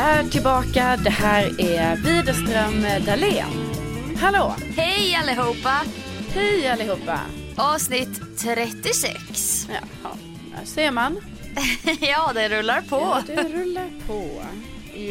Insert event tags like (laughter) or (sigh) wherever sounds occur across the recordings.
Är tillbaka. Det här är Widerström Dahlén. Hallå! Hej allihopa! Hej allihopa! Avsnitt 36. Jaha, där ser man. (laughs) ja, det rullar på. Ja, det rullar på.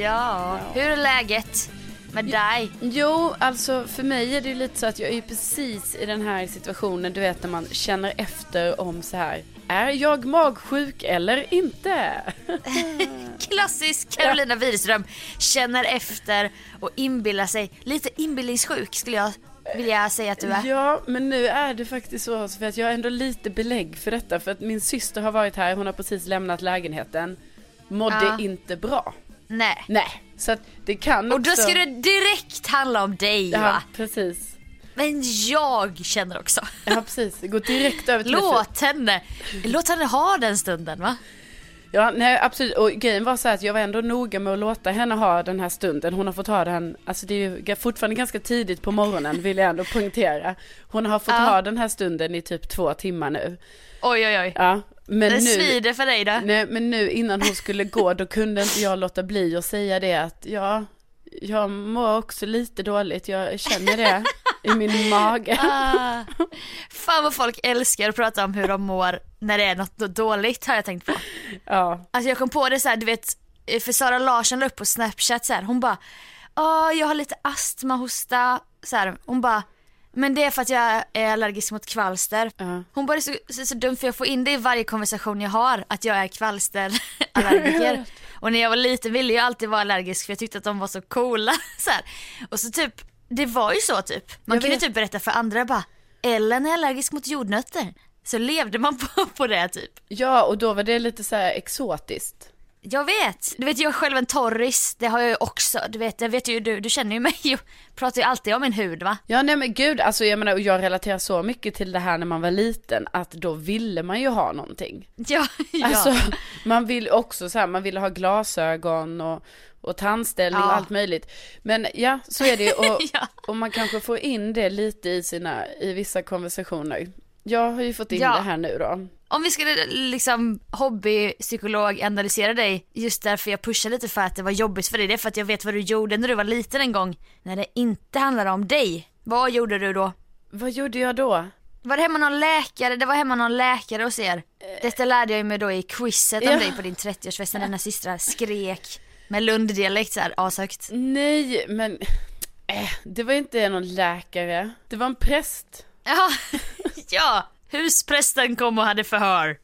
Ja, hur är läget med dig? Jo, alltså för mig är det ju lite så att jag är ju precis i den här situationen, du vet när man känner efter om så här. Är jag magsjuk eller inte? (laughs) Klassisk Carolina Widerström känner efter och inbillar sig. Lite inbillningssjuk skulle jag vilja säga att du är. Ja, men nu är det faktiskt så för att jag har ändå lite belägg för detta. För att min syster har varit här, hon har precis lämnat lägenheten. Mådde Ja. inte bra. Nej. Nej, så att det kan Och då också... ska det direkt handla om dig Ja, va? precis. Men jag känner också. Ja, precis. Går direkt över till Låt henne, låt henne ha den stunden va? Ja, nej absolut. Och grejen var så här att jag var ändå noga med att låta henne ha den här stunden. Hon har fått ha den, alltså det är ju fortfarande ganska tidigt på morgonen vill jag ändå poängtera. Hon har fått Ja. ha den här stunden i typ två timmar nu. Oj oj oj. Ja, men det nu... svider för dig då. Nej, men nu innan hon skulle gå då kunde inte jag låta bli att säga det att ja, jag mår också lite dåligt. Jag känner det i min mage. Ah, fan vad folk älskar att prata om hur de mår när det är något dåligt har jag tänkt på. Ja, Alltså jag kom på det så här, du vet, för Sara Larsson la upp på snapchat så här, hon bara, ja jag har lite astma, hosta, så här, hon bara, men det är för att jag är allergisk mot kvalster. Ja. Hon bara, det är så, så, så dumt för jag får in det i varje konversation jag har, att jag är kvalsterallergiker. (laughs) Och när jag var liten ville jag alltid vara allergisk för jag tyckte att de var så coola. (laughs) Så här. Och så typ, det var ju så typ. Man Jag kunde vet. typ berätta för andra bara, Ellen är allergisk mot jordnötter. Så levde man (laughs) på, på det typ. ja och då var det lite så här exotiskt. Jag vet. Du vet jag är själv en torris, det har jag ju också. Du vet, jag vet ju, du, du känner ju (laughs) mig och pratar ju alltid om min hud va? Ja nej men gud, alltså jag menar och jag relaterar så mycket till det här när man var liten att då ville man ju ha någonting. (laughs) Ja, ja. Alltså man vill också så här, man ville ha glasögon och, och tandställning och Ja. allt möjligt. Men ja, så är det ju (laughs) och, Ja. och man kanske får in det lite i sina, i vissa konversationer. Jag har ju fått in Ja. det här nu då. Om vi skulle liksom hobbypsykolog analysera dig, just därför jag pushar lite för att det var jobbigt för dig, det är för att jag vet vad du gjorde när du var liten en gång, när det inte handlade om dig. Vad gjorde du då? Vad gjorde jag då? Var det hemma någon läkare? Det var hemma någon läkare hos er. Detta lärde jag mig då i quizet om Ja. dig på din 30-årsfest när dina systrar skrek med Lunddialekt såhär ashögt. Nej men, äh, det var inte någon läkare, det var en präst. Ja, (laughs) ja, husprästen kom och hade förhör.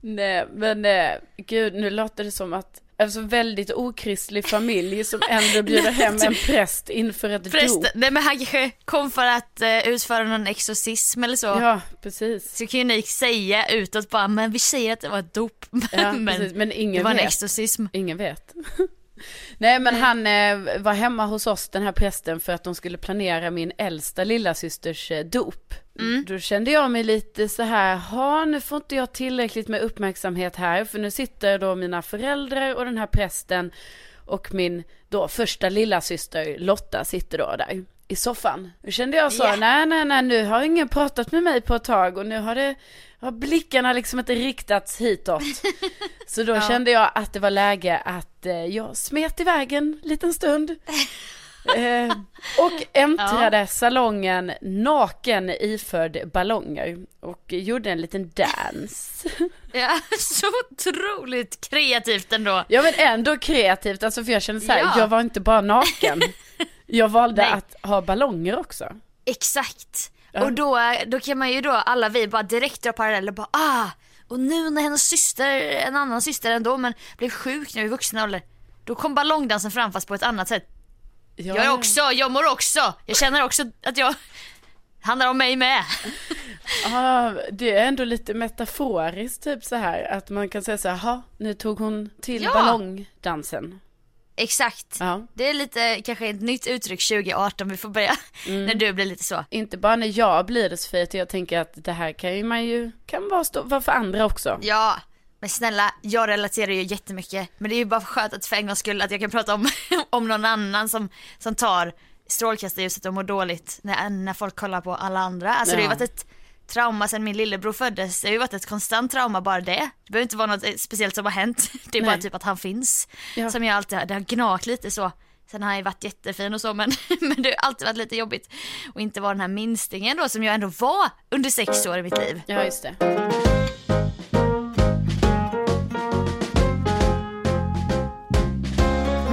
Nej men eh, gud nu låter det som att Alltså väldigt okristlig familj som ändå bjuder hem en präst inför ett Förresten, dop. nej men han kanske kom för att uh, utföra någon exorcism eller så. Ja, precis. Så kan ju ni säga utåt bara, men vi säger att det var ett dop. (laughs) Ja, men precis. Men det ingen var en vet. exorcism. Ingen vet. (laughs) Nej men han eh, var hemma hos oss den här prästen för att de skulle planera min äldsta lilla systers eh, dop. Då kände jag mig lite så här, ha nu får inte jag tillräckligt med uppmärksamhet här för nu sitter då mina föräldrar och den här prästen och min då första lilla syster Lotta sitter då där i soffan. Då kände jag så, Ja. nej nej nej nu har ingen pratat med mig på ett tag och nu har det, har blickarna liksom inte riktats hitåt. (laughs) Så då kände jag att det var läge att eh, jag smet iväg en liten stund. (laughs) Eh, och äntrade salongen naken iförd ballonger och gjorde en liten dans. Ja, så otroligt kreativt ändå. Ja men ändå kreativt, alltså för jag kände så här, Ja. jag var inte bara naken. Jag valde Nej. att ha ballonger också. Exakt. Ja. Och då, då kan man ju då, alla vi bara direkt dra paralleller bara ah, och nu när hennes syster, en annan syster ändå men blev sjuk nu i vuxen ålder. Då kom ballongdansen fram fast på ett annat sätt. Ja, Jag är också, jag mår också, jag känner också att jag handlar om mig med. Ja, det är ändå lite metaforiskt typ så här att man kan säga så här, "Jaha, nu tog hon till Ja. ballongdansen. Exakt. Ja. Det är lite kanske ett nytt uttryck 2018 vi får börja när du blir lite så. Inte bara när jag blir det Sofia, utan jag tänker att det här kan ju man ju, kan vara, stå, vara för andra också. Ja, men snälla, jag relaterar ju jättemycket. Men det är ju bara skönt att för en gångs skull att jag kan prata om, (laughs) om någon annan som, som tar strålkastarljuset och mår dåligt när, när folk kollar på alla andra. Alltså det har ju Ja. varit ett trauma sedan min lillebror föddes. Det har ju varit ett konstant trauma bara det. Det behöver inte vara något eh, speciellt som har hänt. (laughs) Det är bara Nej. typ att han finns. Ja. Som jag alltid har, det har gnagt lite så. Sen har han ju varit jättefin och så men, (laughs) men det har alltid varit lite jobbigt. Och inte vara den här minstingen då som jag ändå var under sex år i mitt liv. Ja, just det.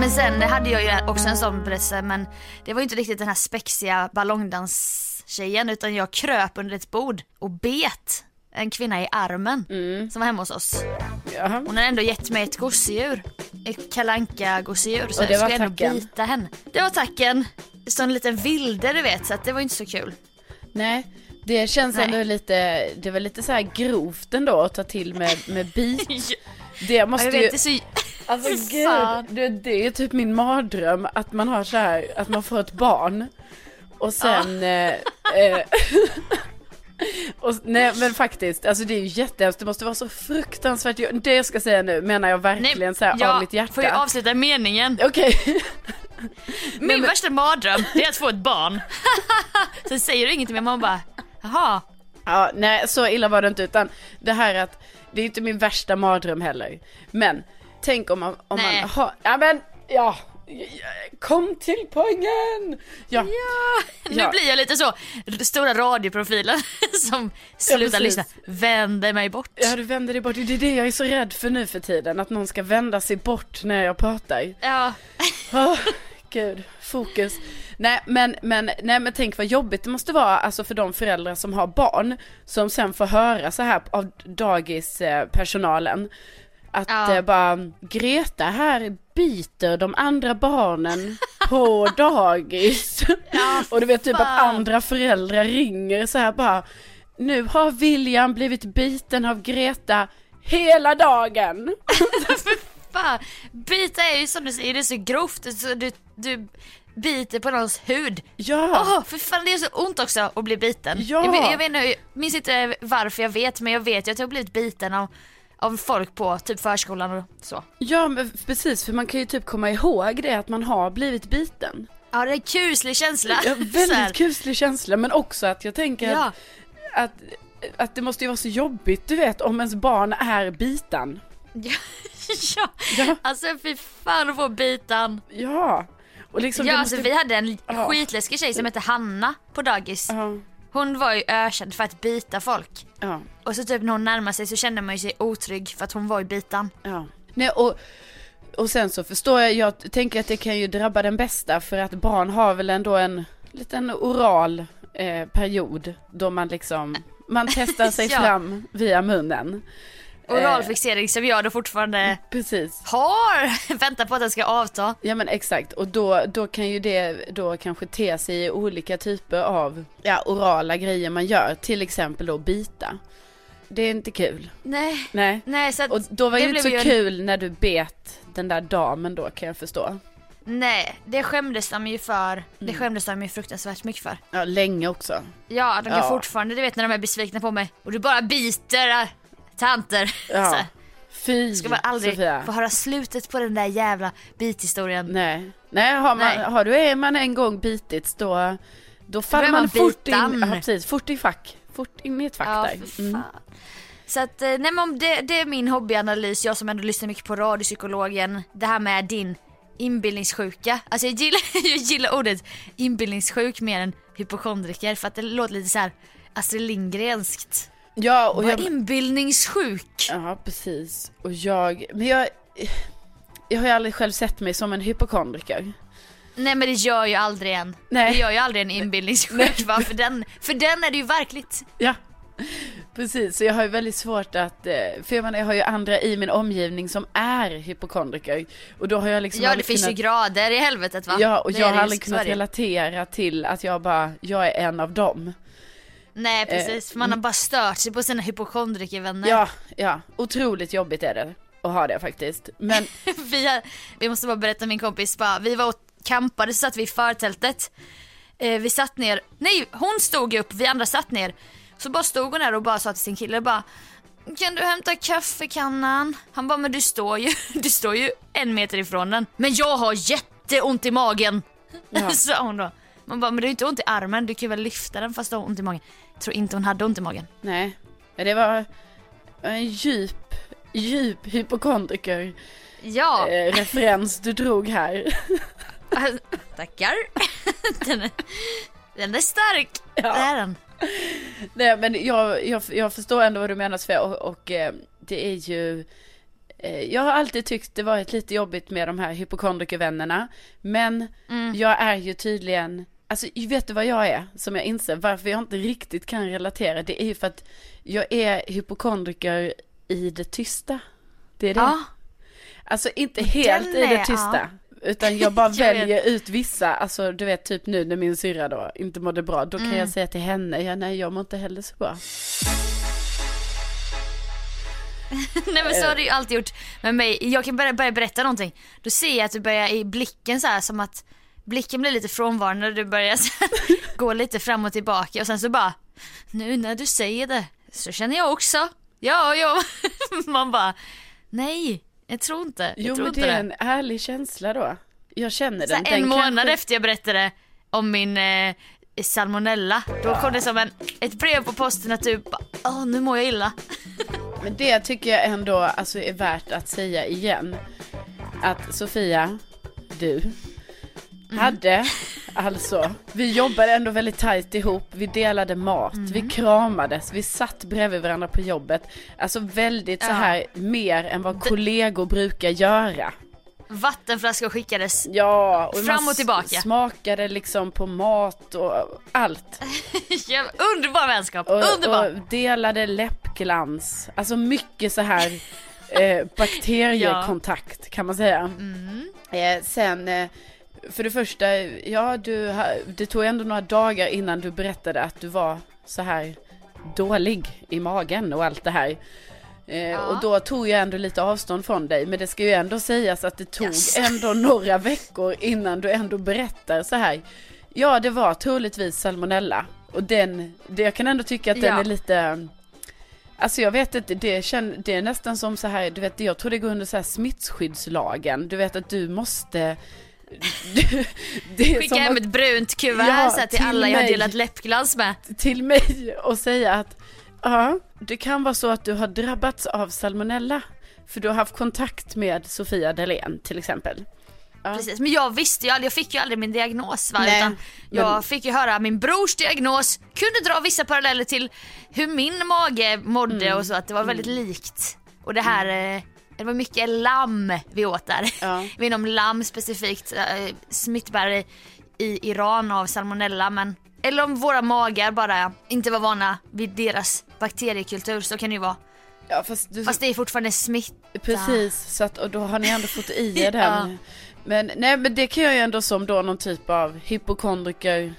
Men sen hade jag ju också en sån berättelse men det var ju inte riktigt den här spexiga ballongdanstjejen utan jag kröp under ett bord och bet en kvinna i armen som var hemma hos oss. Ja. Hon hade ändå gett mig ett gosedjur. Ett kalanka gosedjur så Och det jag skulle ändå bita henne. Det var tacken. Så en liten vilde du vet så att det var inte så kul. Nej, det känns Nej. ändå lite, det var lite så här grovt ändå att ta till med, med bit. (laughs) Det måste ju, så... (laughs) alltså Fy gud, det, det är typ min mardröm att man har så här, att man får ett barn och sen (laughs) eh, eh, (laughs) och, nej men faktiskt, alltså det är ju jättehemskt, det måste vara så fruktansvärt, det jag ska säga nu menar jag verkligen så här av mitt hjärta. får jag avsluta meningen? Okej, Min men- värsta mardröm det är att få ett barn. Sen säger du ingenting men man bara, jaha. Ja, nej så illa var det inte utan det här att det är inte min värsta mardröm heller. Men tänk om man, om Nej. man har, ja men ja, kom till poängen! Ja, (laughs) Nu Ja. blir jag lite så, stora radioprofilen (laughs) som slutar precis. lyssna, vänder mig bort. ja du vänder dig bort, det är det jag är så rädd för nu för tiden, att någon ska vända sig bort när jag pratar. Ja, (laughs) gud, fokus. Nej men, men, nej men tänk vad jobbigt det måste vara alltså för de föräldrar som har barn som sen får höra så här av dagispersonalen. Att Ja. eh, bara, Greta här biter de andra barnen på (laughs) dagis. och du vet typ att andra föräldrar ringer så här bara, nu har William blivit biten av Greta hela dagen. (laughs) fan. Bita är ju som du säger, det är så grovt, så du, du biter på någons hud. Ja. Åh, för fan det är så ont också att bli biten. Ja. Jag, vet- jag, vet, jag minns inte varför jag vet, men jag vet ju att jag har blivit biten av, av folk på typ förskolan och så. Ja men precis, för man kan ju typ komma ihåg det att man har blivit biten. Ja det är en kuslig känsla. Ja, (laughs) väldigt kuslig känsla men också att jag tänker Ja. att, att, att det måste ju vara så jobbigt du vet om ens barn är bitan. (laughs) Ja, ja. Ja. alltså fy fan att få bitan. Ja. Och liksom Ja alltså måste... vi hade en Ja. skitläskig tjej som hette Hanna på dagis. Ja, Hon var ju ökänd för att bita folk. ja, Och så typ när hon närmade sig så kände man ju sig otrygg för att hon var ju bitan. ja. Nej och, och sen så förstår jag, jag tänker att det kan ju drabba den bästa för att barn har väl ändå en liten oral eh, period då man liksom, man testar sig (laughs) Ja. fram via munnen. Oral fixering som jag då fortfarande Precis. har. (laughs) Väntar på att den ska avta. Ja men exakt och då, då kan ju det då kanske te sig i olika typer av ja, orala grejer man gör. Till exempel då bita. Det är inte kul. Nej. Nej. Nej så Och då var det inte så ju kul när du bet den där damen då kan jag förstå. Nej, det skämdes de ju för. Det Mm. skämdes de ju fruktansvärt mycket för. Ja, länge också. Ja, de kan Ja. fortfarande, du vet när de är besvikna på mig och du bara biter tanter. Ja. (laughs) Fy Ska man aldrig Sofia. få höra slutet på den där jävla bithistorien. Nej, nej, har, man, Nej. har du är man en gång bitits då, då faller man, man fort in, ja, precis, fort i fack. Fort in i ett fack Ja, där. Mm. Så att, eh, nej men om det, det är min hobbyanalys, jag som ändå lyssnar mycket på radiopsykologen. Det här med din inbildningssjuka. Alltså jag gillar, (laughs) jag gillar ordet inbildningssjuk mer än hypokondriker för att det låter lite så här Astrid Lindgrenskt. Ja, och Vad jag, inbildningssjuk? ja, precis. Och jag, men jag, jag har ju aldrig själv sett mig som en hypokondriker. Nej men det gör ju aldrig en. Nej. Det gör ju aldrig en inbildningssjuk va? För den, för den är det ju verkligt. Ja, precis. Så jag har ju väldigt svårt att, eh, för jag menar, jag har ju andra i min omgivning som är hypokondriker. Och då har jag liksom Ja det finns ju kunnat, grader i helvetet va? Ja, och Det jag har ju, aldrig kunnat relatera till att jag bara, jag är en av dem. Nej precis, för man har bara stört sig på sina hypokondrikervänner. Ja, ja, otroligt jobbigt är det att ha det faktiskt. Men (laughs) vi, har, vi måste bara berätta min kompis, bara, vi var och campade så satt vi i förtältet. Eh, vi satt ner, nej hon stod upp, vi andra satt ner. Så bara stod hon där och bara sa till sin kille bara kan du hämta kaffekannan? Han bara men du står ju, (laughs) du står ju en meter ifrån den. Men jag har jätteont i magen. Ja. (laughs) sa hon då. Man bara men du har inte ont i armen, du kan ju väl lyfta den fast du har ont i magen. Jag tror inte hon hade ont i magen. nej, det var en djup, djup hypokondriker Ja, eh, referens du drog här. (laughs) tackar. (laughs) den, är, den är stark. Ja. Det är den. Nej men jag, jag, jag förstår ändå vad du menar Sofia och, och eh, det är ju eh, jag har alltid tyckt det varit lite jobbigt med de här hypokondrikervännerna Men jag är ju tydligen Alltså vet du vad jag är som jag inser varför jag inte riktigt kan relatera Det är ju för att jag är hypokondriker i det tysta Det är det Ja. Alltså inte helt i är- det tysta. Utan jag bara (laughs) Jag väljer ut vissa, alltså du vet typ nu när min syrra då inte mådde bra, då kan Mm. jag säga till henne, ja nej jag mår inte heller så bra. (laughs) Nej men så har du ju alltid gjort med mig. Jag kan börja, börja berätta någonting. Då ser jag att du börjar i blicken så här som att blicken blir lite frånvarande och du börjar så (laughs) gå lite fram och tillbaka och sen så bara nu när du säger det så känner jag också. Ja, ja. (laughs) Man bara nej, jag tror inte. Jag Jo tror men det är det. en ärlig känsla då. Jag känner Så den. den en månad kanske- efter jag berättade om min eh, salmonella, då kom det som en, ett brev på posten att du bara, åh nu mår jag illa. (laughs) Men det tycker jag ändå alltså, är värt att säga igen. Att Sofia, du, Mm. hade alltså, vi jobbade ändå väldigt tajt ihop, vi delade mat, Mm. vi kramades, vi satt bredvid varandra på jobbet. Alltså väldigt så Ja. här mer än vad kollegor brukar göra. Vattenflaskor skickades. Ja, och Fram och tillbaka. smakade liksom på mat och allt. (laughs) Underbar vänskap, Och, underbar! och delade läppglans. Alltså mycket så här (laughs) eh, bakteriekontakt kan man säga. Mm. Eh, sen, eh, för det första, ja du, det tog ändå några dagar innan du berättade att du var så här dålig i magen och allt det här. Eh, Och då tog jag ändå lite avstånd från dig, men det ska ju ändå sägas att det tog Yes. ändå några veckor innan du ändå berättar så här. Ja, det var troligtvis salmonella. Och den, det, jag kan ändå tycka att den Ja. är lite, alltså jag vet inte, det, känn, det är nästan som så här, du vet, jag tror det går under så här smittskyddslagen. Du vet att du måste, Skicka hem att- ett brunt kuvert Ja, så här, till till alla jag har mig. delat läppglans med. till mig och säga att ja, det kan vara så att du har drabbats av salmonella. För du har haft kontakt med Sofia Dalén till exempel. Ja. Precis. Men jag visste ju aldrig, jag fick ju aldrig min diagnos va? Nej, utan jag men- fick ju höra min brors diagnos, kunde dra vissa paralleller till hur min mage mådde Mm. och så att det var väldigt likt. Och det här, eh, det var mycket lamm vi åt där. Ja. (laughs) Vi inom lamm specifikt, eh, smittbärare i Iran av salmonella men eller om våra magar bara inte var vana vid deras bakteriekultur så kan det ju vara Ja, fast, du, Fast det är fortfarande smitt. Precis, så att, och då har ni ändå fått i er (laughs) den. Ja. Men nej men det kan jag ju ändå som då någon typ av hypokondriker,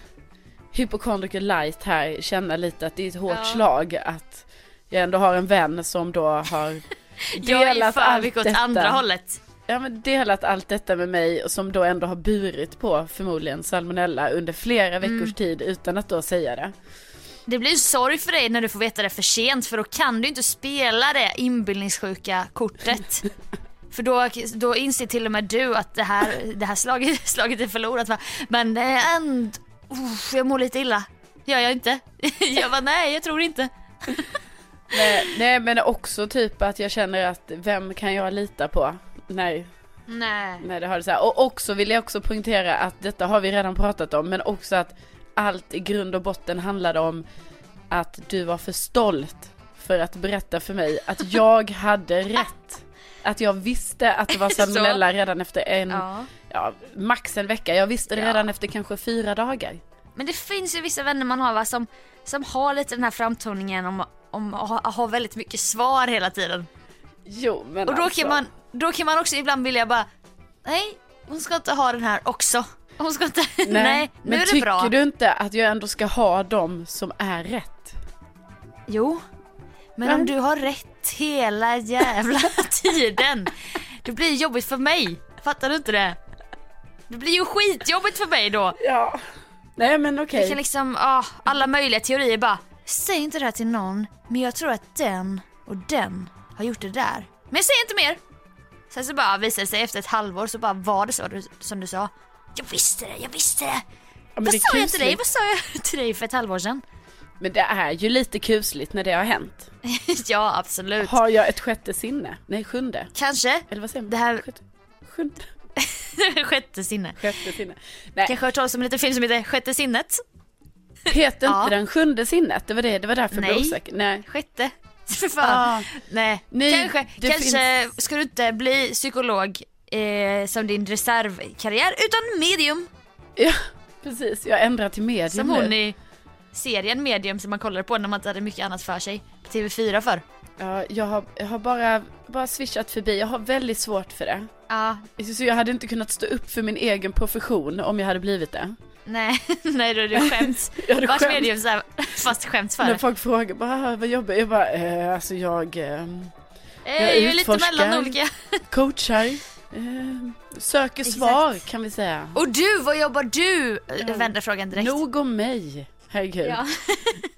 hypokondriker light här känna lite att det är ett hårt Ja. slag att jag ändå har en vän som då har (laughs) Jag är för allt mycket åt detta. andra hållet. Ja men delat allt detta med mig och som då ändå har burit på förmodligen salmonella under flera veckors Mm. tid utan att då säga det. Det blir en sorg för dig när du får veta det för sent för då kan du inte spela det inbildningssjuka kortet. (laughs) För då, då inser till och med du att det här, det här slaget, (laughs) slaget är förlorat va. Men det är ändå, uff, jag mår lite illa. Gör jag inte? (laughs) Jag bara nej jag tror inte. Nej, nej men också typ att jag känner att vem kan jag lita på? Nej, Nej. Nej det har det så här. Och också vill jag också poängtera att detta har vi redan pratat om men också att allt i grund och botten handlade om att du var för stolt för att berätta för mig att (laughs) jag hade rätt. Att jag visste att det var (laughs) salmonella redan efter en, ja. Ja. max en vecka. Jag visste det Ja. redan efter kanske fyra dagar. Men det finns ju vissa vänner man har va, som, som har lite den här framtoningen om, om att ha, väldigt mycket svar hela tiden. Jo men Och då alltså, kan, man, då kan man också ibland vilja bara, nej hon ska inte ha den här också. Hon ska inte, (laughs) nej, nu men är det tycker bra. du inte att jag ändå ska ha dem som är rätt? Jo, men Nej. om du har rätt hela jävla (laughs) tiden, det blir jobbigt för mig. Fattar du inte det? Det blir ju skitjobbigt för mig då. Ja. Nej men okej. Vi kan liksom, ah, alla möjliga teorier bara, säg inte det här till någon, men jag tror att den och den har gjort det där. Men säger inte mer. Sen så bara visade det sig efter ett halvår så bara var det så du, som du sa. Jag visste det, jag visste det. Ja, Vad det sa jag till dig? Vad sa jag (laughs) till dig för ett halvår sedan? Men det är ju lite kusligt när det har hänt. (laughs) ja, absolut. Har jag ett sjätte sinne? Nej, sjunde. Kanske. Eller vad säger man? Det här- Sjätte, sjunde, (laughs) Sjätte sinne. sjätte sinne. Nej, Kanske hört talas om en liten film som heter Sjätte sinnet. heter Ja. inte den sjunde sinnet? Det var det, det var därför jag blev Nej. osäker. Nej. Sjätte. (laughs) För fan. Ah, Nej. Nej, kanske kanske ska du inte bli psykolog eh, som din reservkarriär utan medium. ja, precis. Jag ändrar till medium Som nu. hon i serien Medium som man kollade på när man inte hade mycket annat för sig. På TV4 för. Ja, jag har, jag har bara, bara swishat förbi. Jag har väldigt svårt för det. Ja, Så jag hade inte kunnat stå upp för min egen profession om jag hade blivit det. nej, (laughs) nej då (laughs) är det skämt. Vart skämt. medium så här, fast skämt När för. folk frågar bara, "Ah, vad jobbar jag? Bara, eh, alltså jag eh, Eh, Jag är ju lite utforskar. mellan olika. (laughs) coachar, eh, söker Exakt. svar kan vi säga. Och du, vad jobbar du? Jag vänder frågan direkt. Nog om mig, herregud. Ja.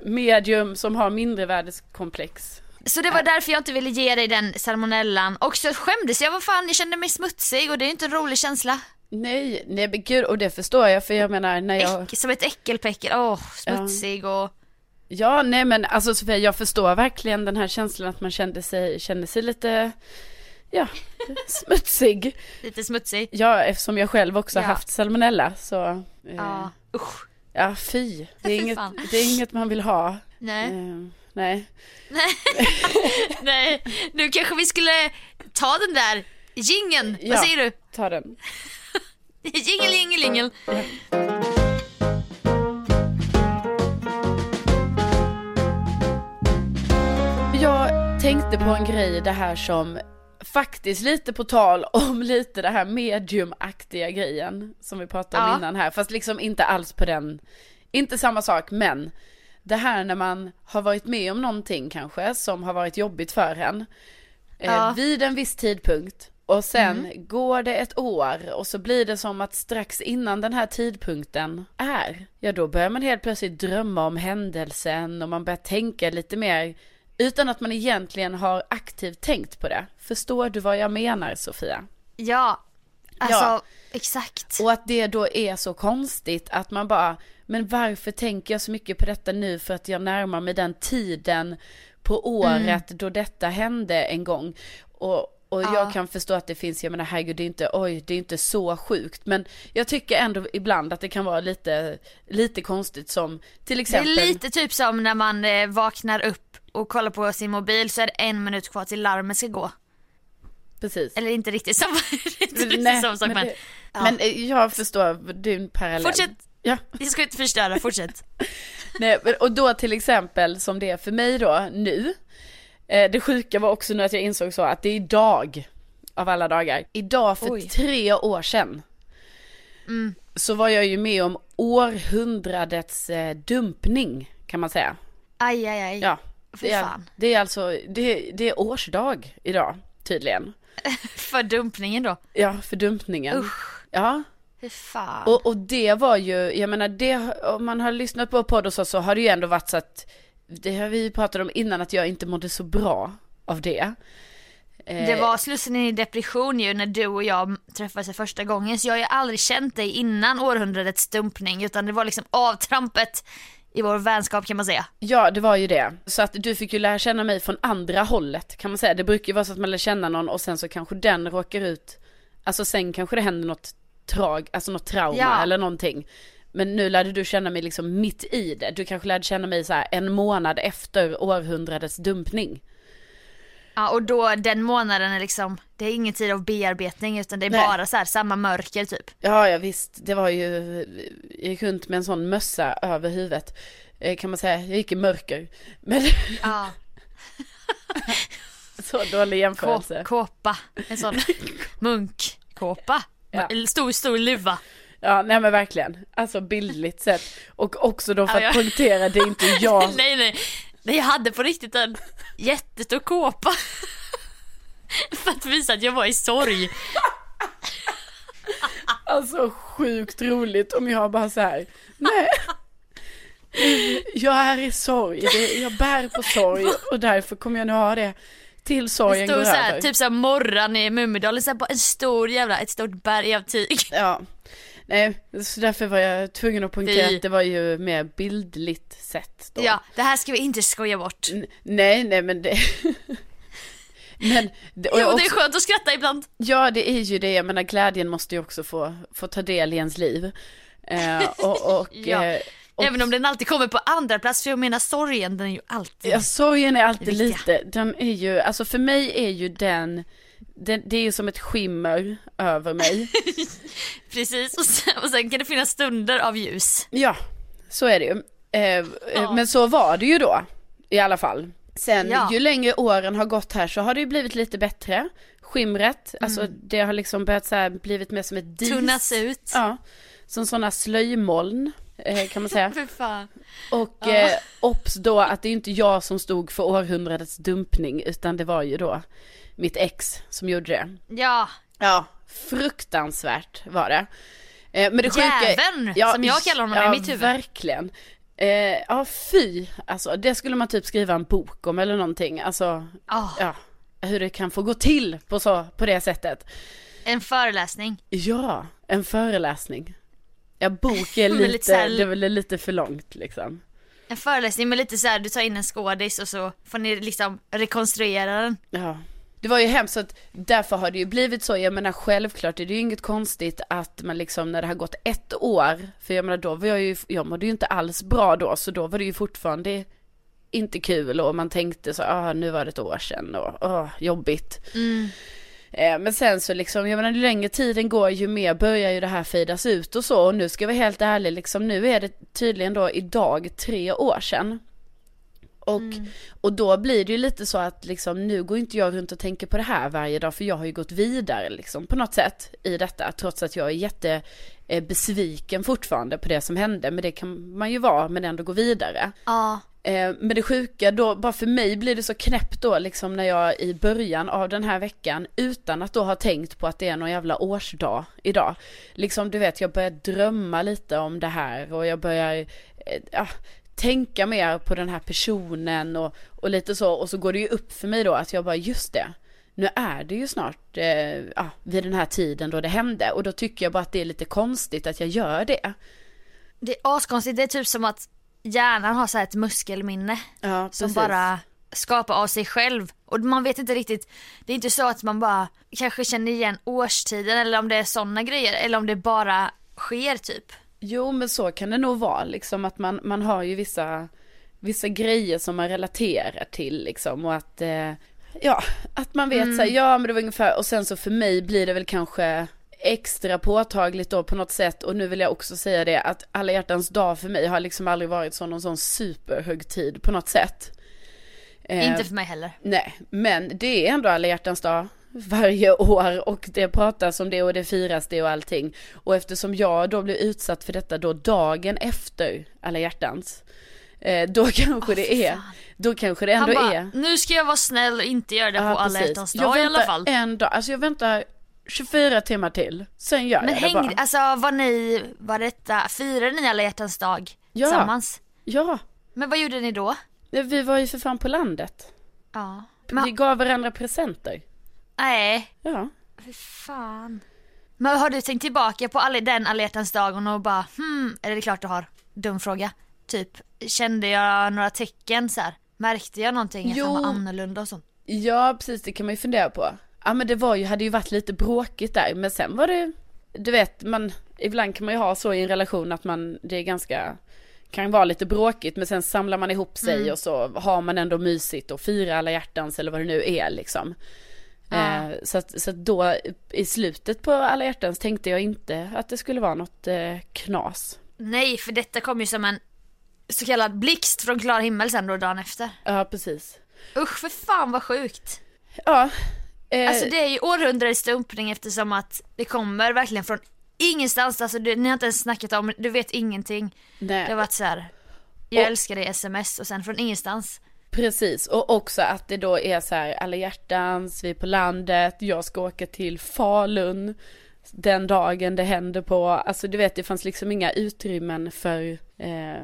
Medium som har mindrevärdeskomplex. Så det var därför jag inte ville ge dig den salmonellan. Och så skämdes jag, vad fan, jag kände mig smutsig och det är inte en rolig känsla. Nej, nej men gud, och det förstår jag för jag menar när jag... Äck, som ett äckelpäckel, åh, smutsig och... Ja, nej men alltså Sofia, jag förstår verkligen den här känslan att man kände sig, kände sig lite, ja, (laughs) smutsig. Lite smutsig. Ja, eftersom jag själv också Ja. haft salmonella så, eh, Ja, usch. ja fy. Det är, inget, det är inget man vill ha. Nej. Eh, nej. (laughs) Nej, nu kanske vi skulle ta den där jingeln. Ja. Vad säger du? Ta den. Jingel, jingel, jingel. Jag tänkte på en grej det här som faktiskt lite på tal om (laughs) lite det här mediumaktiga grejen som vi pratade om Ja. innan här, fast liksom inte alls på den, inte samma sak, men det här när man har varit med om någonting kanske som har varit jobbigt för en eh, Ja. vid en viss tidpunkt och sen går det ett år och så blir det som att strax innan den här tidpunkten är, ja då börjar man helt plötsligt drömma om händelsen och man börjar tänka lite mer utan att man egentligen har aktivt tänkt på det. Förstår du vad jag menar Sofia? Ja, alltså Ja. exakt. Och att det då är så konstigt att man bara, men varför tänker jag så mycket på detta nu för att jag närmar mig den tiden på året då detta hände en gång. Och, och Ja. jag kan förstå att det finns, jag menar herregud det är inte, oj det är inte så sjukt. Men jag tycker ändå ibland att det kan vara lite, lite konstigt som till Det är exempel. lite typ som när man eh, vaknar upp och kollar på sin mobil så är det en minut kvar till larmet ska gå. Precis. Eller inte riktigt samma, (laughs) inte riktigt Nej, samma sak men, men, det, ja. men eh, jag förstår din parallell. Fortsätt. Ja. jag ska inte förstöra, fortsätt. (laughs) Nej, och då till exempel som det är för mig då nu. Eh, det sjuka var också nu att jag insåg så att det är idag, av alla dagar, idag för Oj. tre år sedan. Så var jag ju med om århundradets eh, dumpning kan man säga. Aj, aj, aj. Ja, det är, fan. det är alltså, det, det är årsdag idag tydligen. (laughs) För dumpningen då. Ja, för dumpningen. Ja, Fy fan. och, och det var ju, jag menar det, om man har lyssnat på podd och så, så har det ju ändå varit så att, det har vi pratat om innan, att jag inte mådde så bra av det. Eh, Det var slussen i depression ju när du och jag träffades för första gången så jag har ju aldrig känt dig innan århundradets dumpning utan det var liksom avtrampet i vår vänskap kan man säga. Ja, det var ju det. Så att du fick ju lära känna mig från andra hållet kan man säga. Det brukar ju vara så att man lär känna någon och sen så kanske den råkar ut, alltså sen kanske det händer något trag, alltså något trauma Ja. eller någonting. Men nu lärde du känna mig liksom mitt i det. Du kanske lärde känna mig så här en månad efter århundradets dumpning. Ja och då den månaden är liksom, det är ingen tid av bearbetning utan det är Nej. bara så här samma mörker typ. Ja, ja visst, det var ju, jag gick runt med en sån mössa över huvudet. Eh, Kan man säga, jag gick i mörker. Men Ja. (laughs) så dålig jämförelse. Kåpa, en sån (laughs) munkkåpa. Ja. Stor, stor luva. Ja, nej men verkligen. Alltså bildligt sett. Och också då för att poängtera, det är inte jag. (laughs) nej nej, nej jag hade på riktigt en jättestor kåpa. (laughs) För att visa att jag var i sorg. Alltså sjukt roligt om jag bara så här. nej. Jag är i sorg, jag bär på sorg (laughs) och därför kommer jag nu ha det till Det sorgen går stod så här, över. typ såhär morran i Mumindalen, så här, bara en stor jävla, ett stort berg av tyg. Ja, nej, så därför var jag tvungen att poängtera Fy. att det var ju mer bildligt sett då. Ja, det här ska vi inte skoja bort. N- Nej, nej men det... (laughs) men, det, och Jo, jag det är också, skönt att skratta ibland. ja det är ju det, jag menar glädjen måste ju också få, få ta del i ens liv. Eh, och, och, (laughs) Ja. eh, och Även om den alltid kommer på andra plats för jag menar sorgen, den är ju alltid... Ja, sorgen är alltid viktiga. lite, den är ju, alltså för mig är ju den, den det är ju som ett skimmer över mig. (laughs) Precis, och sen, och sen kan det finnas stunder av ljus. Ja, så är det ju. Eh, eh, Men så var det ju då, i alla fall. Sen Ja. ju längre åren har gått här så har det ju blivit lite bättre. Skimret, alltså det har liksom börjat så här blivit mer som ett dis. Mm. Tunnas ut. Ja, som sådana slöjmoln kan man säga. (laughs) Och eh, obs då att det är inte jag som stod för århundradets dumpning utan det var ju då mitt ex som gjorde det. Ja, Ja, fruktansvärt var det. Eh, men det sjuka, Jäveln, som jag kallar honom i ja, mitt huvud. verkligen. Eh, ja, fy. Alltså det skulle man typ skriva en bok om eller någonting. Alltså, Ah. ja, hur det kan få gå till på, så, på det sättet. en föreläsning. Ja, en föreläsning. Ja, bok är (laughs) Men lite, lite här- det är väl lite för långt liksom. En föreläsning med lite så här, du tar in en skådis och så får ni liksom rekonstruera den. Ja. Det var ju hemskt så att därför har det ju blivit så, jag menar självklart är det ju inget konstigt att man liksom när det har gått ett år, för jag menar då var jag ju, jag mådde ju inte alls bra då, så då var det ju fortfarande inte kul och man tänkte så, ah nu var det ett år sedan och ah, jobbigt. Eh, Men sen så liksom, jag menar ju längre tiden går ju mer börjar ju det här fejdas ut och så och nu ska jag vara helt ärlig liksom, nu är det tydligen då idag tre år sedan. Och, och då blir det ju lite så att liksom nu går inte jag runt och tänker på det här varje dag för jag har ju gått vidare liksom på något sätt i detta trots att jag är jätte eh, besviken fortfarande på det som hände men det kan man ju vara men ändå gå vidare. Ja. Eh, men det sjuka då, bara för mig blir det så knäppt då liksom när jag i början av den här veckan utan att då ha tänkt på att det är någon jävla årsdag idag. Liksom du vet, jag börjar drömma lite om det här och jag börjar ja, tänka mer på den här personen och, och lite så och så går det ju upp för mig då att jag bara just det. Nu är det ju snart eh, ja, vid den här tiden då det hände och då tycker jag bara att det är lite konstigt att jag gör det. Det är askonstigt, det är typ som att hjärnan har så här ett muskelminne. Ja, som bara skapar av sig själv. Och man vet inte riktigt, det är inte så att man bara kanske känner igen årstiden eller om det är sådana grejer eller om det bara sker typ. Jo men så kan det nog vara liksom att man, man har ju vissa, vissa grejer som man relaterar till liksom och att eh, ja, att man vet så här, ja men det var ungefär och sen så för mig blir det väl kanske extra påtagligt då på något sätt och nu vill jag också säga det att alla hjärtans dag för mig har liksom aldrig varit så någon sån superhögtid på något sätt. Eh, Inte för mig heller. Nej, men det är ändå alla hjärtans dag varje år och det pratas om det och det firas det och allting. Och eftersom jag då blev utsatt för detta då dagen efter alla hjärtans, eh, då (laughs) kanske Åh, det är, fan. då kanske det ändå bara, är. nu ska jag vara snäll och inte göra det Ja, på alla hjärtans dag i alla fall. En dag, alltså jag väntar 24 timmar till, sen gör Men jag det bara. alltså var ni, var detta, firade ni alla hjärtans dag Ja. tillsammans? Ja, Men vad gjorde ni då? vi var ju för fan på landet. Ja. Vi Men, gav varandra presenter. nej, Ja. fy fan. Men har du tänkt tillbaka på alla, den alla hjärtans dagen och bara, hmm, är det klart du har? Dum fråga. Typ, kände jag några tecken så här? Märkte jag någonting att Jo. han var annorlunda och sånt? Ja, precis, det kan man ju fundera på. Ja, men det var ju, hade ju varit lite bråkigt där, men sen var det, du vet, man, ibland kan man ju ha så i en relation att man, det är ganska, kan vara lite bråkigt, men sen samlar man ihop sig Mm. och så har man ändå mysigt och firar alla hjärtans eller vad det nu är liksom. Ja. Eh, så, att, så att då i slutet på alla hjärtans tänkte jag inte att det skulle vara något eh, knas. Nej, för detta kom ju som en så kallad blixt från klar himmel sen då dagen efter. Ja, precis. Usch för fan vad sjukt. Ja. Eh, Alltså det är ju århundradets dumpning eftersom att det kommer verkligen från ingenstans. Alltså du, ni har inte ens snackat om du vet ingenting. nej. Det har varit så här. Jag Och- älskar dig sms och sen från ingenstans. Precis, och också att det då är så här alla hjärtans, vi är på landet, jag ska åka till Falun den dagen det händer på, alltså du vet det fanns liksom inga utrymmen för, eh,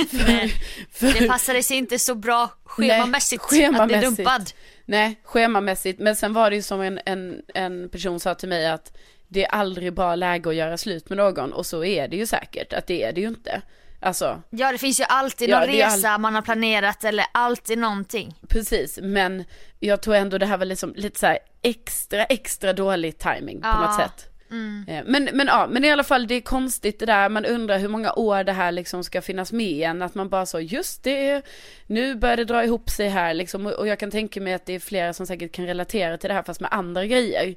(laughs) för, för Det passade sig inte så bra schemamässigt, Nej, att bli schemamässigt. dumpad. Nej, schemamässigt, men sen var det ju som en, en, en person sa till mig att det är aldrig bra läge att göra slut med någon och så är det ju säkert, att det är det ju inte. Alltså, Ja det finns ju alltid Ja, någon det är all- resa man har planerat eller alltid någonting. Precis, men jag tror ändå det här var liksom lite så extra, extra dålig timing på Ja, något sätt. Eh, Men, men ja, men i alla fall det är konstigt det där, man undrar hur många år det här liksom ska finnas med igen, att man bara så, just det, nu börjar det dra ihop sig här liksom, och jag kan tänka mig att det är flera som säkert kan relatera till det här fast med andra grejer.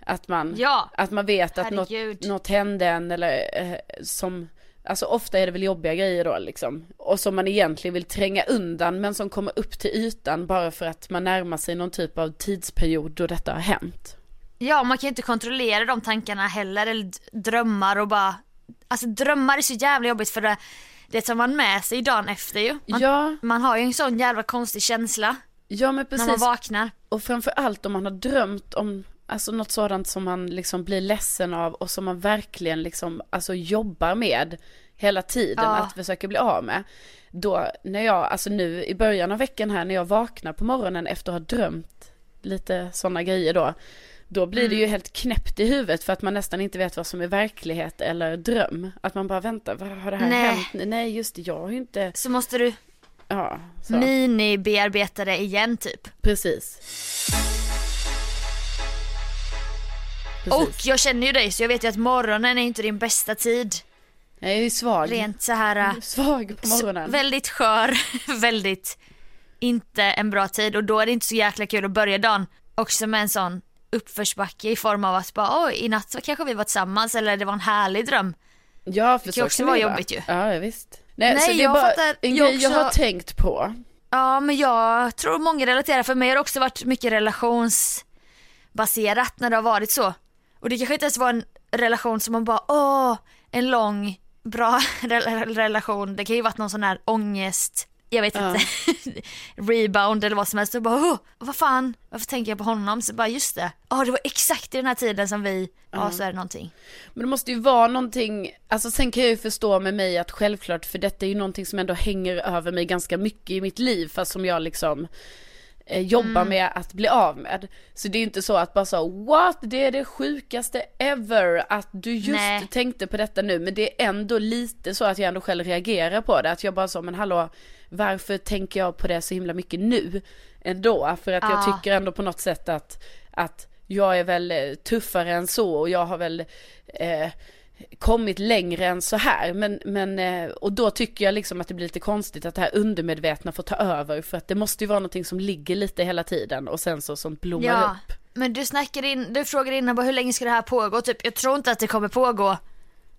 Att man, Ja, att man vet att något, något hände en eller eh, som, alltså ofta är det väl jobbiga grejer då liksom. Och som man egentligen vill tränga undan men som kommer upp till ytan bara för att man närmar sig någon typ av tidsperiod då detta har hänt. Ja, man kan ju inte kontrollera de tankarna heller, eller drömmar och bara... Alltså drömmar är så jävla jobbigt för det, det tar man med sig dagen efter ju. Man, Ja, man har ju en sån jävla konstig känsla ja men när precis. man vaknar. Och framför allt om man har drömt om alltså något sådant som man liksom blir ledsen av och som man verkligen liksom alltså jobbar med hela tiden Ja. att försöka bli av med. Då när jag, alltså nu i början av veckan här när jag vaknar på morgonen efter att ha drömt lite sådana grejer då. Då blir det Mm. ju helt knäppt i huvudet för att man nästan inte vet vad som är verklighet eller dröm. Att man bara väntar, vad har det här Nej. hänt? Nej just det, jag har ju inte, Så måste du ja, mini-bearbeta det igen typ. Precis. Precis. Och jag känner ju dig så jag vet ju att morgonen är inte din bästa tid. Jag är ju svag. Rent så här Svag på morgonen. väldigt skör, (laughs) väldigt inte en bra tid och då är det inte så jäkla kul att börja dagen också med en sån uppförsbacke i form av att bara oj i natt så kanske vi var tillsammans eller det var en härlig dröm. Ja, för kan så också kan vara det jobbigt ju. Ja, visst. Nej, Nej, så det är jag bara fattar. en Jag grej jag har också- tänkt på. Ja men jag tror många relaterar, för mig har det också varit mycket relationsbaserat när det har varit så. Och det kanske inte ens var en relation som man bara åh, en lång bra (laughs) re- relation. Det kan ju varit någon sån här ångest, jag vet inte, (laughs) rebound eller vad som helst. Och bara åh, vad fan, varför tänker jag på honom? Så bara just det, ja det var exakt i den här tiden som vi, ja så är det någonting. Men det måste ju vara någonting, alltså sen kan jag ju förstå med mig att självklart, för detta är ju någonting som ändå hänger över mig ganska mycket i mitt liv, fast som jag liksom eh, jobbar Mm. med att bli av med. Så det är inte så att bara så, what, det är det sjukaste ever att du just Nej. tänkte på detta nu, men det är ändå lite så att jag ändå själv reagerar på det, att jag bara så, men hallå, varför tänker jag på det så himla mycket nu ändå? För att jag Ja. tycker ändå på något sätt att, att jag är väl eh, tuffare än så och jag har väl eh, kommit längre än så här. Men, men, eh, och då tycker jag liksom att det blir lite konstigt att det här undermedvetna får ta över. För att det måste ju vara någonting som ligger lite hela tiden och sen så som blommar Ja, upp. men du snackade in, du frågade innan bara hur länge ska det här pågå? Typ, jag tror inte att det kommer pågå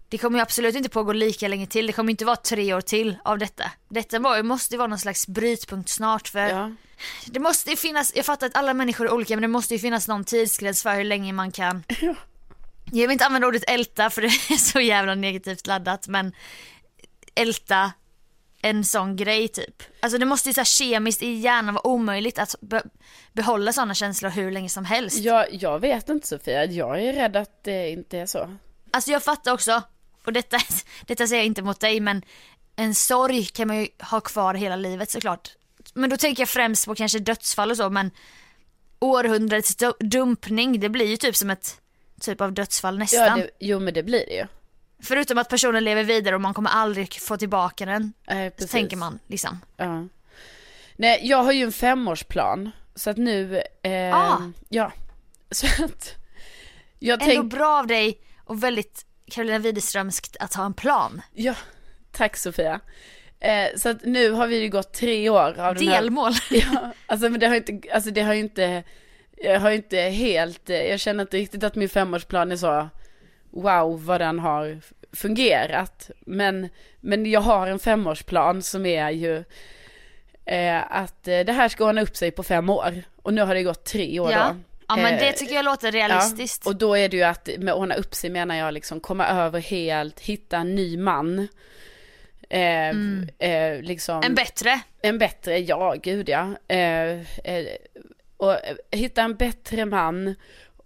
det kommer ju absolut inte pågå lika länge till. Det kommer inte vara tre år till av detta. Detta var, måste ju vara någon slags brytpunkt snart för Ja. det måste ju finnas, jag fattar att alla människor är olika men det måste ju finnas någon tidsgräns för hur länge man kan. Jag vill inte använda ordet älta för det är så jävla negativt laddat men älta en sån grej typ. Alltså det måste ju så här kemiskt i hjärnan vara omöjligt att be- behålla sådana känslor hur länge som helst. Jag, jag vet inte Sofia, jag är rädd att det inte är så. Alltså jag fattar också, och detta, detta säger jag inte mot dig men en sorg kan man ju ha kvar hela livet såklart. Men då tänker jag främst på kanske dödsfall och så men århundradets du- dumpning det blir ju typ som ett typ av dödsfall nästan. Ja, det, jo men det blir det ju. Förutom att personen lever vidare och man kommer aldrig få tillbaka den. Eh, Så tänker man liksom. Ja. Nej, jag har ju en femårsplan. Så att nu, eh, Ah. ja. (laughs) Så att, jag Ändå tänk, bra av dig och väldigt Carolina Widerströmskt att ha en plan. ja, tack Sofia. Eh, så att nu har vi ju gått tre år av den här. Delmål. Ja, alltså men det har inte, alltså det har ju inte, jag har inte helt, jag känner inte riktigt att min femårsplan är så, wow vad den har fungerat. Men, men jag har en femårsplan som är ju eh, att eh, det här ska ordna upp sig på fem år. Och nu har det gått tre år Ja. då. ja men det Eh, tycker jag låter realistiskt. Ja, och då är det ju att med ordna upp sig menar jag liksom komma över helt, hitta en ny man. Eh, eh, liksom, Mm. En bättre. en bättre, ja gud ja. Eh, eh, och eh, hitta en bättre man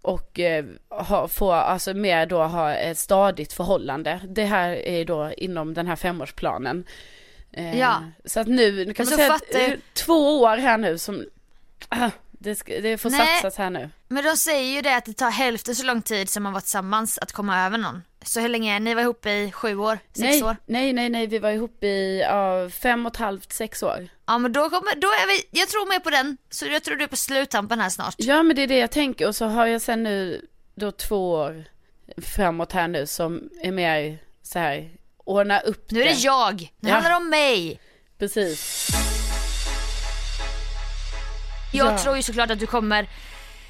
och eh, ha, få, alltså mer då ha ett stadigt förhållande. Det här är då inom den här femårsplanen. Eh, Ja. Så att nu, nu kan man säga att fattar- är två år här nu som, ah, det, ska, det får Nej. satsas här nu. Men de säger ju det att det tar hälften så lång tid som man var tillsammans att komma över någon. Så hur länge, ni var ihop i sju år? Sex nej, år? nej, nej, nej, vi var ihop i ja, fem och ett halvt, sex år. Ja men då kommer, då är vi, jag tror mer på den. Så jag tror du är på sluttampen här snart. Ja men det är det jag tänker och så har jag sen nu då två år framåt här nu som är mer så här ordna upp Nu är det jag, nu Ja. handlar det om mig. Precis. Jag Ja. tror ju såklart att du kommer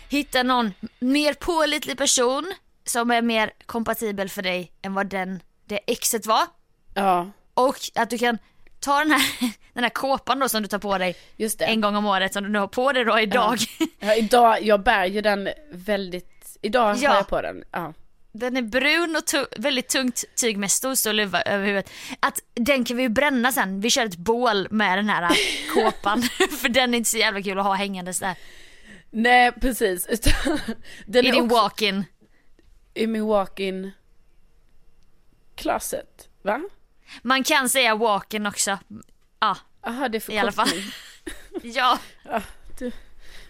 hitta någon mer pålitlig person som är mer kompatibel för dig än vad den, det exet var. Ja, Och att du kan ta den här, (laughs) den här kåpan då som du tar på dig en gång om året som du nu har på dig då idag. Ja, idag, jag bär ju den väldigt, idag Ja. har jag på den. Ja. Den är brun och tu- väldigt tungt tyg med stor stor luva över huvudet. Att den kan vi ju bränna sen. Vi kör ett bål med den här (laughs) kåpan. (laughs) För den är inte så jävla kul att ha hängandes där. Nej precis. Utan Den I är din också walk-in. I min walk-in closet. Va? Man kan säga walk-in också. Ja, Jaha det är i alla fall. förkortning. (laughs) Ja,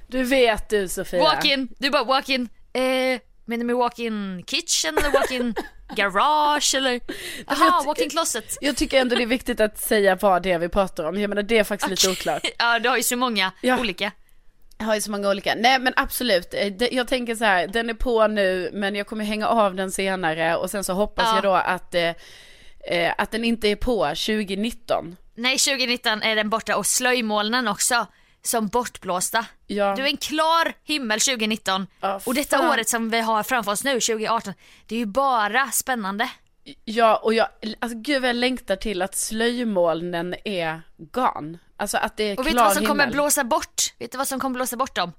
Du vet du Sofia. walk-in. Du bara walk-in. Eh, menar du walk-in kitchen eller walk-in (laughs) garage eller? Jaha, walk-in closet. Jag tycker ändå det är viktigt att säga vad det är vi pratar om. Jag menar det är faktiskt lite oklart. Ja, du har ju så många Ja. olika. Har ju så många olika. Nej men absolut, Eh, jag tänker så här, den är på nu men jag kommer hänga av den senare och sen så hoppas Ja. jag då att, eh, eh, att den inte är på 2019. Nej, 2019 är den borta och slöjmolnen också. Som bortblåsta. Ja. Du är en klar himmel 2019. Ja, och detta året som vi har framför oss nu, 2018, det är ju bara spännande. Ja och jag, alltså gud vad jag längtar till att slöjmolnen är gone. Alltså att det är Och vet du vad som kommer himmel. blåsa bort? Vet du vad som kommer blåsa bort dem?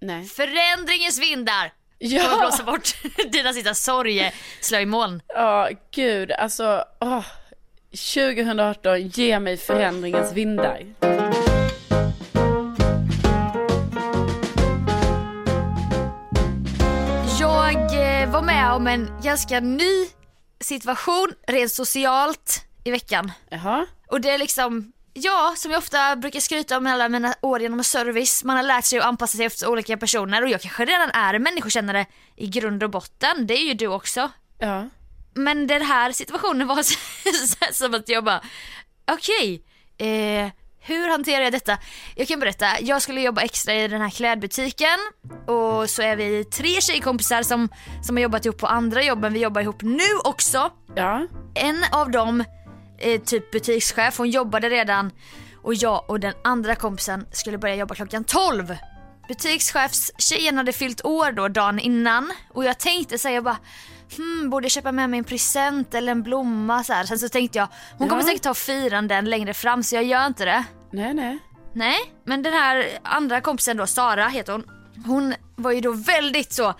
Nej. Förändringens vindar! Kommer Ja, blåsa bort (laughs) dina sista sorgeslöjmoln. ja gud alltså, åh. 2018, ge mig förändringens vindar. Jag eh, var med om en ganska ny situation rent socialt i veckan. Jaha, Och det är liksom, ja, som jag ofta brukar skryta om alla mina år genom service. Man har lärt sig att anpassa sig efter olika personer och jag kanske redan är en människokännare i grund och botten. Det är ju du också. ja. Men den här situationen var (laughs) så, som att jag bara, okej, eh, hur hanterar jag detta? Jag kan berätta, jag skulle jobba extra i den här klädbutiken och så är vi tre tjejkompisar som, som har jobbat ihop på andra jobben. Vi jobbar ihop nu också. Ja, En av dem, eh, typ butikschef, hon jobbade redan och jag och den andra kompisen skulle börja jobba klockan 12. Butikschefstjejen hade fyllt år då dagen innan och jag tänkte säga bara hmm, borde jag köpa med mig en present eller en blomma så här. Sen så tänkte jag, hon kommer Ja. säkert ta firanden längre fram så jag gör inte det. Nej, nej. Nej, men den här andra kompisen då, Sara heter hon. Hon var ju då väldigt så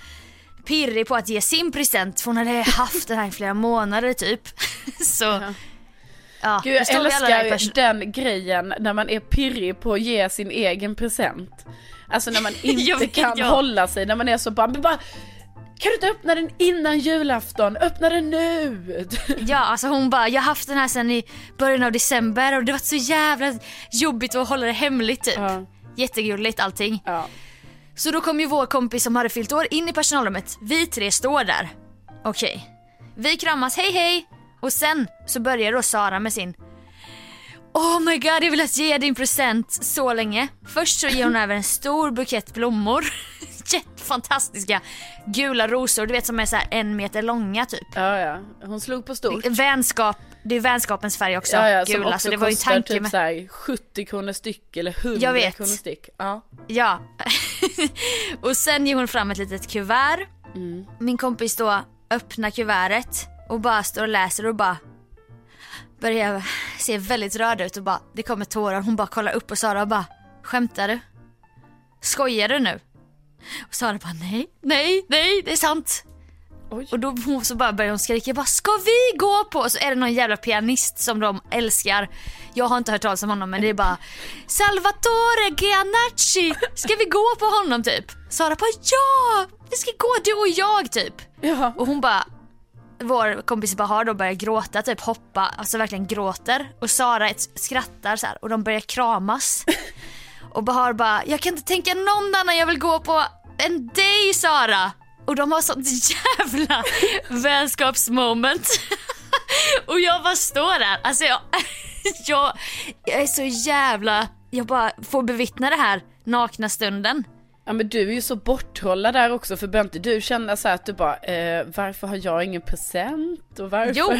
pirrig på att ge sin present för hon hade haft den här i flera månader typ. (laughs) Så, ja. Gud, jag älskar den grejen när man är pirrig på att ge sin egen present. Alltså när man (laughs) inte kan ja. hålla sig, när man är så bara, bara kan du inte öppna den innan julafton? Öppna den nu! (laughs) Ja, alltså hon bara, jag har haft den här sedan i början av december och det var så jävla jobbigt att hålla det hemligt typ. Ja. Jättegulligt allting. Ja. Så då kom ju vår kompis som hade fyllt år in i personalrummet. Vi tre står där. Okej. Vi kramas, hej hej. Och sen så börjar då Sara med sin Oh my god, jag vill att ge din present så länge. Först så ger hon över en stor bukett blommor. (laughs) Jättefantastiska gula rosor, du vet som är så här en meter långa typ. ja, ja. Hon slog på stort. Vänskap, det är vänskapens färg också, Ja, ja, som gula. också Så det var ju kostar tanke typ med... så här 70 kronor styck eller 100 Jag vet. kronor styck. Ja. Ja. (laughs) och sen ger hon fram ett litet kuvert. Min kompis då öppnar kuvertet och bara står och läser och bara börjar se väldigt rörd ut och bara det kommer tårar. Hon bara kollar upp på Sara och bara skämtar du? Skojar du nu? Och Sara bara nej, nej, nej det är sant. Oj. Och då hon- så bara börjar hon skrika bara ska vi gå på? Och så är det någon jävla pianist som de älskar. Jag har inte hört talas om honom men det är bara Salvatore Giannacci, ska vi gå på honom typ? Sara bara ja, vi ska gå du och jag typ. Ja. Och hon bara vår kompis Bahar då börjar gråta, typ hoppa, alltså verkligen gråter. Och Sara skrattar så här och de börjar kramas. Och Bahar bara, jag kan inte tänka någon annan jag vill gå på än dig Sara. Och de har sånt jävla (laughs) vänskapsmoment. (laughs) och jag bara står där, alltså jag, (laughs) jag, jag är så jävla, jag bara får bevittna det här nakna stunden. Ja men du är ju så borttrollad där också för börjar inte du känna så här att du bara, eh, varför har jag ingen present och varför? Jo,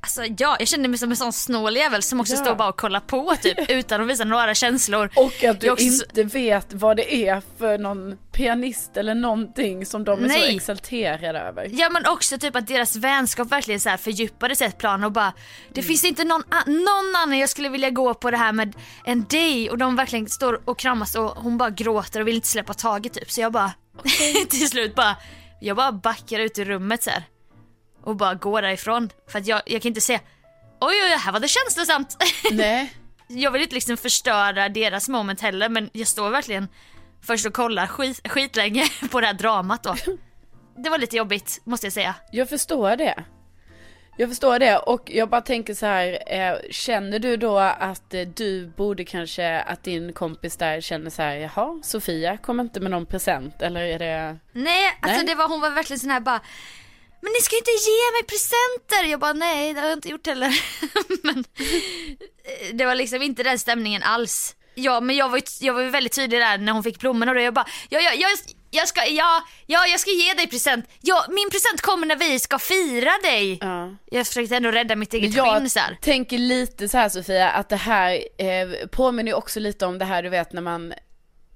alltså ja, jag kände mig som en sån snål jävel som också Ja. står bara och kollar på typ (laughs) utan att visa några känslor. Och att du också så- inte vet vad det är för någon pianist eller någonting som de är så Nej. exalterade över. Ja men också typ att deras vänskap verkligen så här fördjupades ett plan och bara Det finns inte någon, någon annan jag skulle vilja gå på det här med än dig och de verkligen står och kramas och hon bara gråter och vill inte släppa taget typ så jag bara (laughs) till slut bara Jag bara backar ut ur rummet så här och bara går därifrån för att jag, jag kan inte se Oj oj här var det känslosamt. (laughs) Nej. jag vill inte liksom förstöra deras moment heller men jag står verkligen först och kollar skit, skitlänge (laughs) på det här dramat då. Det var lite jobbigt måste jag säga. Jag förstår det. Jag förstår det och jag bara tänker så här, eh, känner du då att eh, du borde kanske, att din kompis där känner så här, jaha, Sofia kommer inte med någon present eller är det? Nej, alltså Nej. det var, hon var verkligen sån här bara Men ni ska inte ge mig presenter! Jag bara nej det har jag inte gjort heller. (laughs) men eh, det var liksom inte den stämningen alls. Ja men jag var ju, jag var ju väldigt tydlig där när hon fick blommorna och då jag bara ja, ja, jag, jag ska, ja, ja jag ska ge dig present. Ja min present kommer när vi ska fira dig. Ja. Jag försökte ändå rädda mitt eget Jag skinn här. tänker lite så här Sofia, att det här eh, påminner också lite om det här du vet när man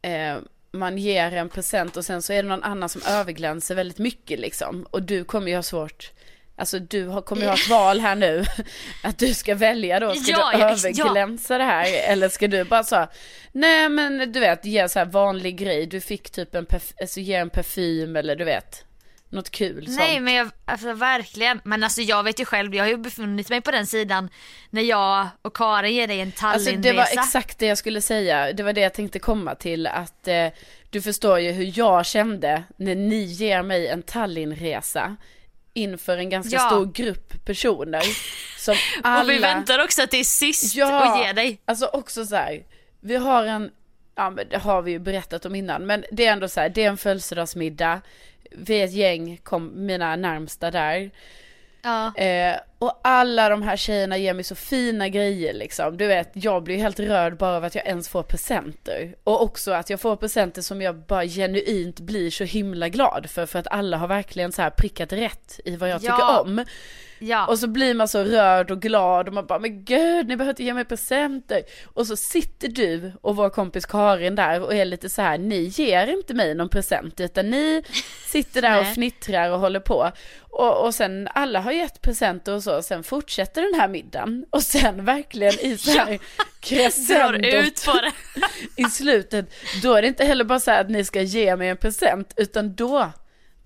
eh, man ger en present och sen så är det någon annan som överglänser väldigt mycket liksom. Och du kommer ju ha svårt, alltså du har, kommer ju ha ett val här nu. (laughs) Att du ska välja då, ska Ja, du ja, överglänsa det här? Eller ska du bara så, nej men du vet, ge så här vanlig grej. Du fick typ en, perf- alltså ge en parfym eller du vet, något kul Nej sånt. men jag, alltså verkligen. Men alltså jag vet ju själv, jag har ju befunnit mig på den sidan när jag och Karin ger dig en Alltså Tallinnresa. det var exakt det jag skulle säga. Det var det jag tänkte komma till. Att eh, du förstår ju hur jag kände när ni ger mig en Tallinnresa inför en ganska Ja. stor grupp personer. Som alla... (laughs) Och vi väntar också att det är sist Ja, att ge dig. alltså också så här. Vi har en, ja men det har vi ju berättat om innan. Men det är ändå så här, det är en födelsedagsmiddag. Vi är ett gäng, kom, mina närmsta där. Ja. Eh, och alla de här tjejerna ger mig så fina grejer liksom. Du vet, jag blir helt rörd bara av att jag ens får presenter. Och också att jag får presenter som jag bara genuint blir så himla glad för. För att alla har verkligen så här prickat rätt i vad jag Ja. tycker om. Ja. Och så blir man så rörd och glad och man bara, men gud, ni behöver inte ge mig presenter. Och så sitter du och vår kompis Karin där och är lite så här, ni ger inte mig någon present, utan ni (laughs) sitter där och fnittrar och håller på. Och, och sen, alla har gett presenter och så, sen fortsätter den här middagen. Och sen verkligen i så här (laughs) Drar crescendot ut på det. (laughs) i slutet, då är det inte heller bara så här att ni ska ge mig en present, utan då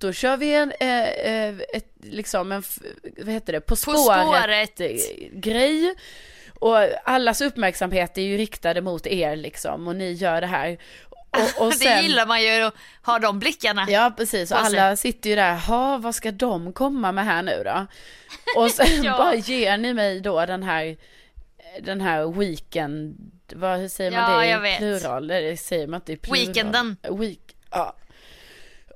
då kör vi en, eh, eh, ett, liksom en, vad heter det, På spåret, spåret. eh, grej. Och allas uppmärksamhet är ju riktade mot er liksom och ni gör det här. Och, och (laughs) Det gillar man ju att ha de blickarna. Ja precis, och alla sitter ju där, ha vad ska de komma med här nu då? (laughs) Och sen Ja. bara ger ni mig då den här, den här weekend, vad hur säger man Ja, det i plural? Det säger man inte i plural. Weekenden. Week, ja.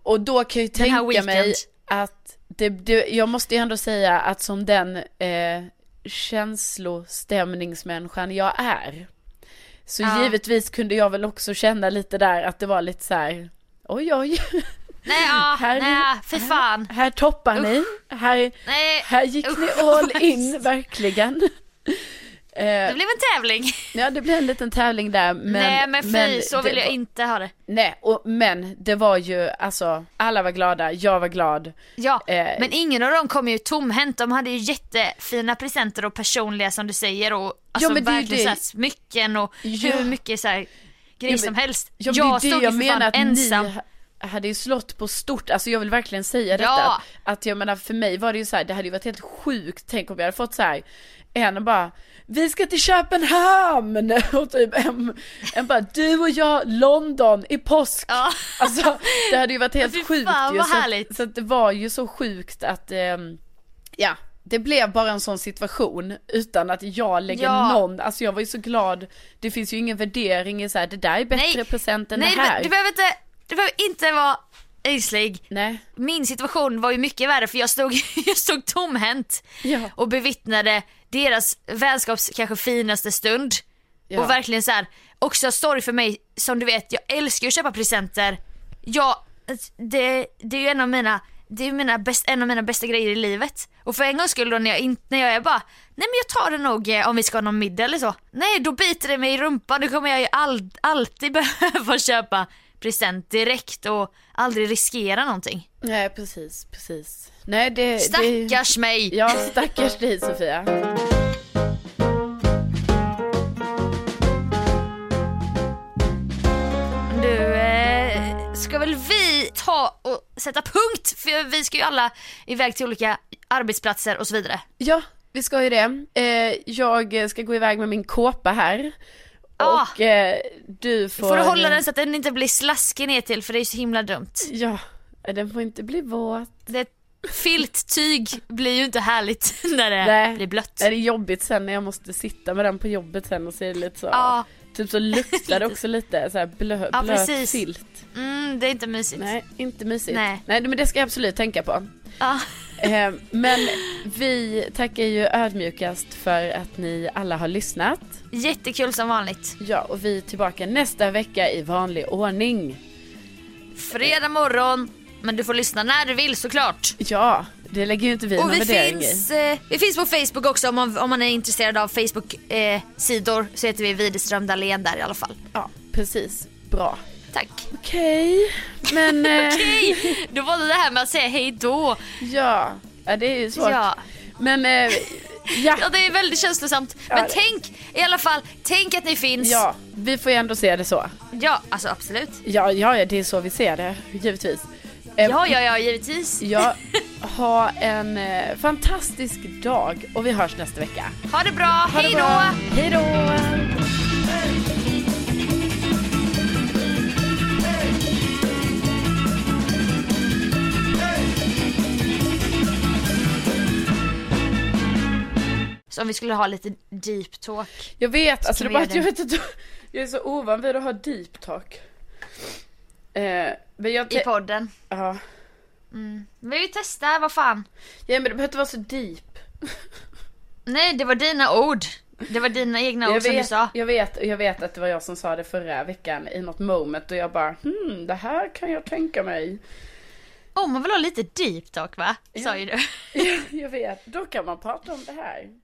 Och då kan jag ju här tänka mig weekend. att det, det, jag måste ju ändå säga att som den eh, känslostämningsmänniskan jag är, så Ja. givetvis kunde jag väl också känna lite där att det var lite så här, oj oj. Nej, ja, (laughs) Här- nej, för fan. Här toppar ni. Här, Nej, här gick usch, ni all in, (laughs) verkligen. Eh, Det blev en tävling. ja, det blev en liten tävling där. Men, nej men fy, så vill jag var- inte ha det. Nej, och, men det var ju, alltså, alla var glada, jag var glad. Ja, Eh, men ingen av dem kom ju tomhänt. De hade ju jättefina presenter och personliga som du säger och alltså men det ju verkligen det. så här smycken och Ja. hur mycket så här grejer Ja, men- som helst. Ja, men jag det stod det ju jag fan menar att ensam. ni ha- hade ju slått på stort, alltså jag vill verkligen säga detta. Ja. Att jag menar för mig var det ju så här, det hade ju varit helt sjukt, tänk om jag hade fått så här, en bara, vi ska till Köpenhamn! (laughs) Och typ en, en bara, du och jag, London i påsk! Ja. Alltså det hade ju varit Fy helt sjukt fan, ju. Så, så att det var ju så sjukt att, ehm, ja. Det blev bara en sån situation utan att jag lägger Ja. någon, alltså jag var ju så glad, det finns ju ingen värdering i så här, det där är bättre Nej. present än Nej, det här. du behöver inte, du behöver inte vara ängslig. Nej. Min situation var ju mycket värre för jag stod, (laughs) jag stod tomhänt Ja. och bevittnade deras vänskaps kanske finaste stund. Ja. Och verkligen så här, också story för mig, som du vet, jag älskar ju att köpa presenter. Jag, det, det är ju en av mina, det är mina bäst, en av mina bästa grejer i livet. Och för en gångs skull då när jag, in, när jag är bara, nej men jag tar det nog eh, om vi ska ha någon middag eller så. Nej då biter det mig i rumpan, då kommer jag ju all, alltid (laughs) behöva köpa present direkt och aldrig riskera någonting. Nej, precis, precis. Nej, det... Stackars mig! Det, ja, stackars dig Sofia. Du, eh, ska väl vi ta och sätta punkt? För vi ska ju alla iväg till olika arbetsplatser och så vidare. Ja, vi ska ju det. Eh, jag ska gå iväg med min kåpa här. Ah. Och eh, du får... Får du hålla den så att den inte blir slaskig ner till för det är så himla dumt. Ja, den får inte bli våt. Det filttyg blir ju inte härligt (laughs) när det Nej. blir blött. Är det jobbigt sen när jag måste sitta med den på jobbet sen och se lite så... Ja, Typ så luktar det (laughs) också lite så här blö, Ja, blöt precis. filt. mm, det är inte mysigt. Nej, inte mysigt. Nej. Nej, men det ska jag absolut tänka på. Ja. Eh, men vi tackar ju ödmjukast för att ni alla har lyssnat. Jättekul som vanligt. Ja, och vi är tillbaka nästa vecka i vanlig ordning. Fredag morgon, men du får lyssna när du vill såklart. Ja, det lägger ju inte vi någon Och vi värdering finns, i. eh, vi finns på Facebook också om man, om man är intresserad av Facebook-sidor så heter vi Widerström Dahlén där i alla fall. Ja, precis. Bra. Tack. Okej, men... (laughs) Eh, Okej, då var det det här med att säga hej då. ja, ja, det är ju svårt. Ja. Men, eh, ja. ja, det är väldigt känslosamt. Ja, Men det- tänk i alla fall, tänk att ni finns. Ja, vi får ju ändå se det så. ja alltså absolut. Ja, ja, ja, det är så vi ser det, givetvis. Eh, Ja, ja, ja, givetvis. Ja, (laughs) ha en eh, fantastisk dag och vi hörs nästa vecka. Ha det bra, Ha hej då! Hej då! Så om vi skulle ha lite deep talk. Jag vet, alltså det är vi bara att jag vet inte, jag är så ovan vid att ha deep talk. Eh, men jag... I podden. Ja. Vi vill ju testa, vad fan. ja, men det behöver inte vara så deep. Nej, det var dina ord. Det var dina egna ord Jag som du vet, sa. jag, vet, jag vet att det var jag som sa det förra veckan i något moment och jag bara hmm, det här kan jag tänka mig. Åh, oh, man vill ha lite deep talk va? Sa ju du. Ja, jag vet, då kan man prata om det här.